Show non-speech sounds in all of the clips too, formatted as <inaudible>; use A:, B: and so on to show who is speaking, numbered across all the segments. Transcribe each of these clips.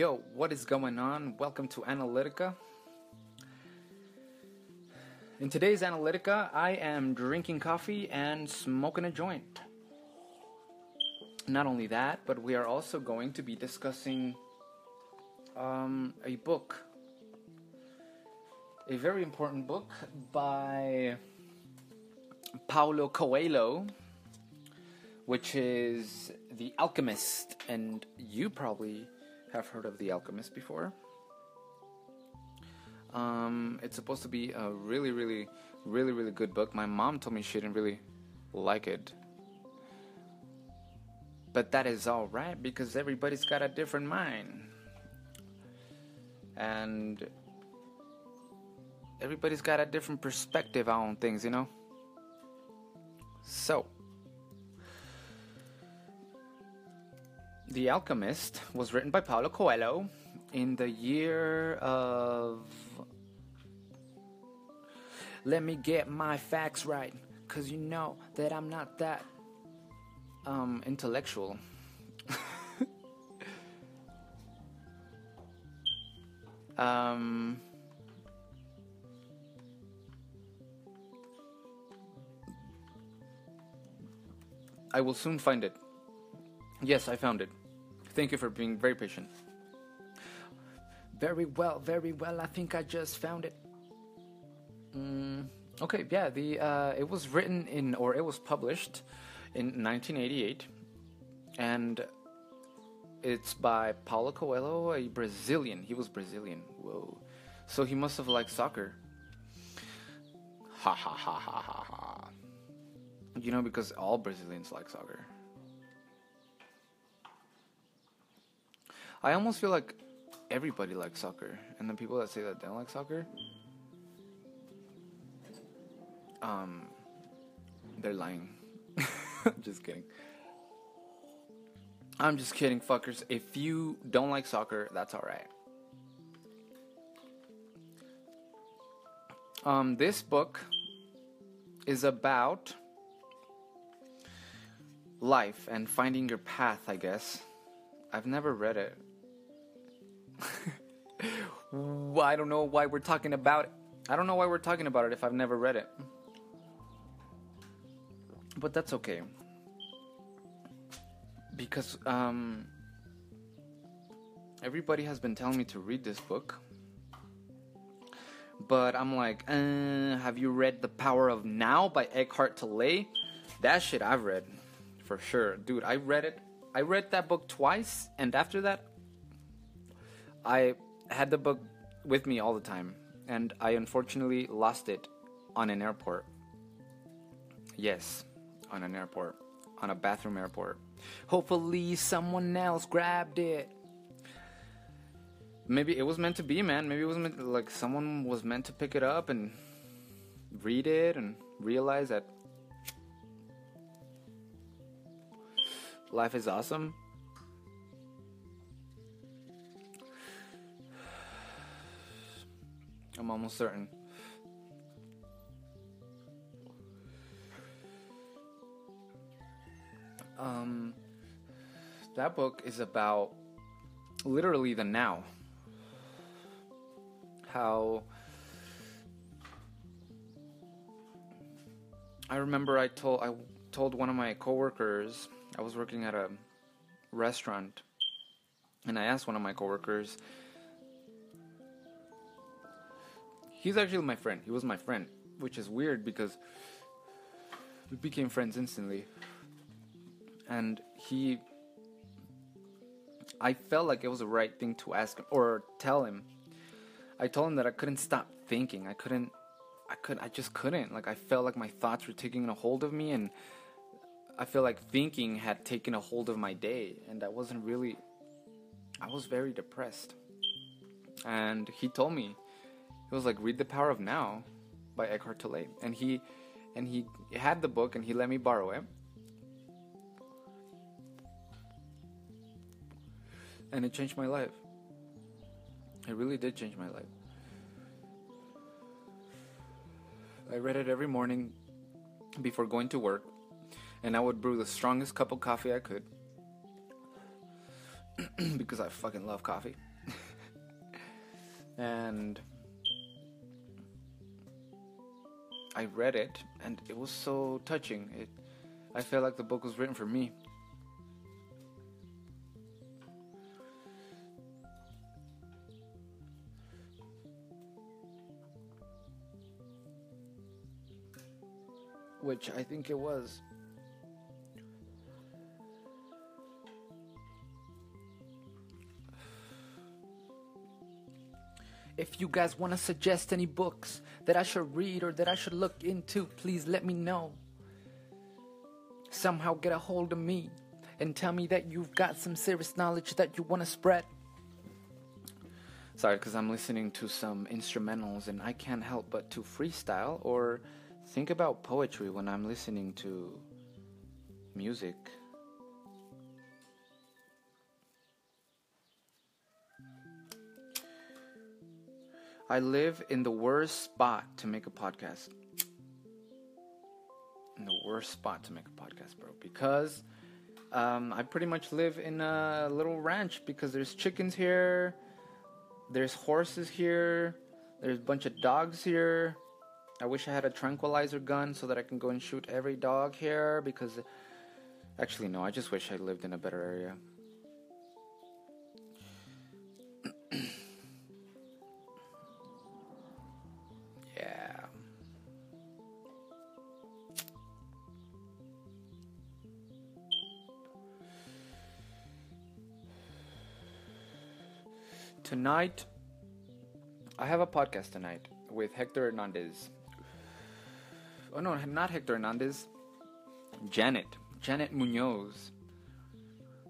A: Yo, what is going on? Welcome to Analytica. In today's Analytica, I am drinking coffee and smoking a joint. Not only that, but we are also going to be discussing um, a book. A very important book by Paulo Coelho, which is The Alchemist. And you probably have heard of The Alchemist before. Um, it's supposed to be a really, really, really, really good book. My mom told me she didn't really like it. But that is alright because everybody's got a different mind. And everybody's got a different perspective on things, you know? So, The Alchemist was written by Paulo Coelho in the year of. Let me get my facts right, because you know that I'm not that um, intellectual. <laughs> um, I will soon find it. Yes, I found it. Thank you for being very patient. Very well, very well. I think I just found it. Mm, okay, yeah. The uh, it was written in or it was published in 1988, and it's by Paulo Coelho, a Brazilian. He was Brazilian. Whoa. So he must have liked soccer. Ha ha ha ha ha ha. You know, because all Brazilians like soccer. I almost feel like everybody likes soccer, and the people that say that they don't like soccer, um, they're lying. <laughs> just kidding. I'm just kidding, fuckers. If you don't like soccer, that's alright. Um, this book is about life and finding your path, I guess. I've never read it. I don't know why we're talking about it. I don't know why we're talking about it if I've never read it. But that's okay. Because um everybody has been telling me to read this book. But I'm like, uh, have you read The Power of Now by Eckhart Tolle? That shit I've read for sure. Dude, I read it. I read that book twice and after that I had the book with me all the time, and I unfortunately lost it on an airport. Yes, on an airport, on a bathroom airport. Hopefully, someone else grabbed it. Maybe it was meant to be, man. Maybe it was meant to, like someone was meant to pick it up and read it and realize that life is awesome I'm almost certain. Um, that book is about literally the now. How I remember I told I told one of my coworkers I was working at a restaurant and I asked one of my coworkers He's actually my friend. He was my friend, which is weird because we became friends instantly. And he I felt like it was the right thing to ask him or tell him. I told him that I couldn't stop thinking. I couldn't I could I just couldn't. Like I felt like my thoughts were taking a hold of me and I feel like thinking had taken a hold of my day and I wasn't really I was very depressed. And he told me he was like, read The Power of Now by Eckhart Tolle, and he and he had the book and he let me borrow it. And it changed my life. It really did change my life. I read it every morning before going to work, and I would brew the strongest cup of coffee I could <clears throat> because I fucking love coffee. <laughs> And I read it and it was so touching. It I felt like the book was written for me. Which I think it was. If you guys want to suggest any books that I should read or that I should look into, please let me know. Somehow get a hold of me and tell me that you've got some serious knowledge that you want to spread. Sorry, because I'm listening to some instrumentals and I can't help but to freestyle or think about poetry when I'm listening to music. I live in the worst spot to make a podcast. In the worst spot to make a podcast, bro. Because um, I pretty much live in a little ranch because there's chickens here, there's horses here, there's a bunch of dogs here. I wish I had a tranquilizer gun so that I can go and shoot every dog here because actually no, I just wish I lived in a better area. Tonight I have a podcast tonight with Hector Hernandez. Oh no, not Hector Hernandez. Janet. Janet Munoz.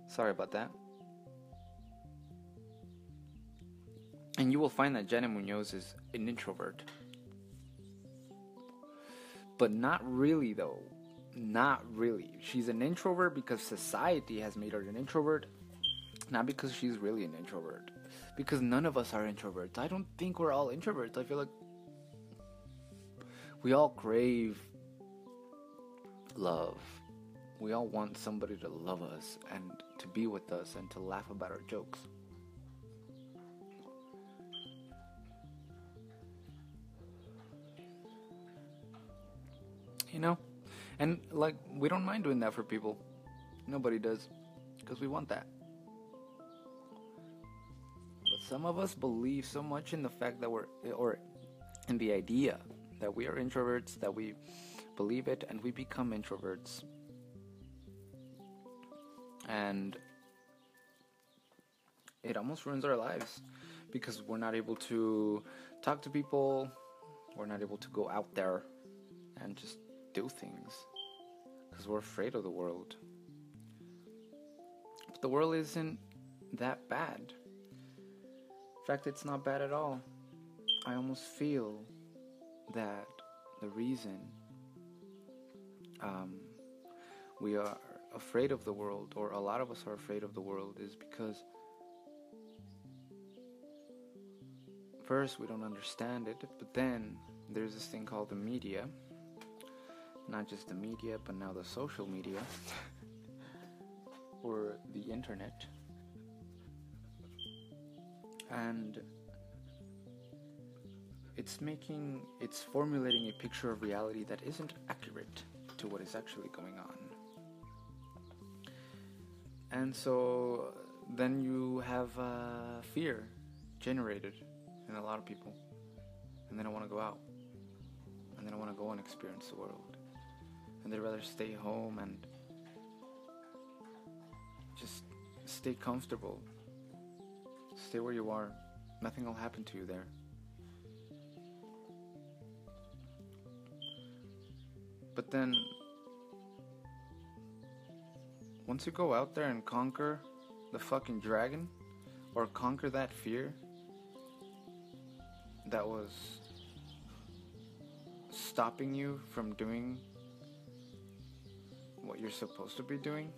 A: Sorry about that. And you will find that Janet Munoz is an introvert. But not really, though. Not really. She's an introvert because society has made her an introvert, not because she's really an introvert. Because none of us are introverts. I don't think we're all introverts. I feel like we all crave love. We all want somebody to love us and to be with us and to laugh about our jokes. You know? And like, we don't mind doing that for people. Nobody does. Because we want that. Some of us believe so much in the fact that we're, or in the idea that we are introverts, that we believe it, and we become introverts. And it almost ruins our lives because we're not able to talk to people, we're not able to go out there and just do things because we're afraid of the world. But the world isn't that bad. Fact, it's not bad at all. I almost feel that the reason um, we are afraid of the world, or a lot of us are afraid of the world, is because first we don't understand it, but then there's this thing called the media. Not just the media, but now the social media <laughs> or the internet. And it's making, it's formulating a picture of reality that isn't accurate to what is actually going on. And so then you have uh, fear generated in a lot of people. And they don't want to go out. And they don't want to go and experience the world. And they'd rather stay home and just stay comfortable. Stay where you are. Nothing will happen to you there. But then, once you go out there and conquer the fucking dragon, or conquer that fear that was stopping you from doing what you're supposed to be doing,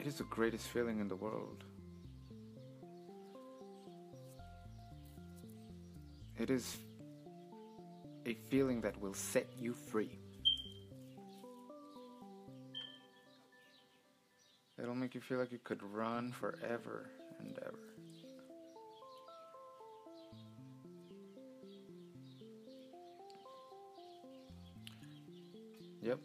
A: it is the greatest feeling in the world. It is a feeling that will set you free. It'll make you feel like you could run forever and ever. Yep.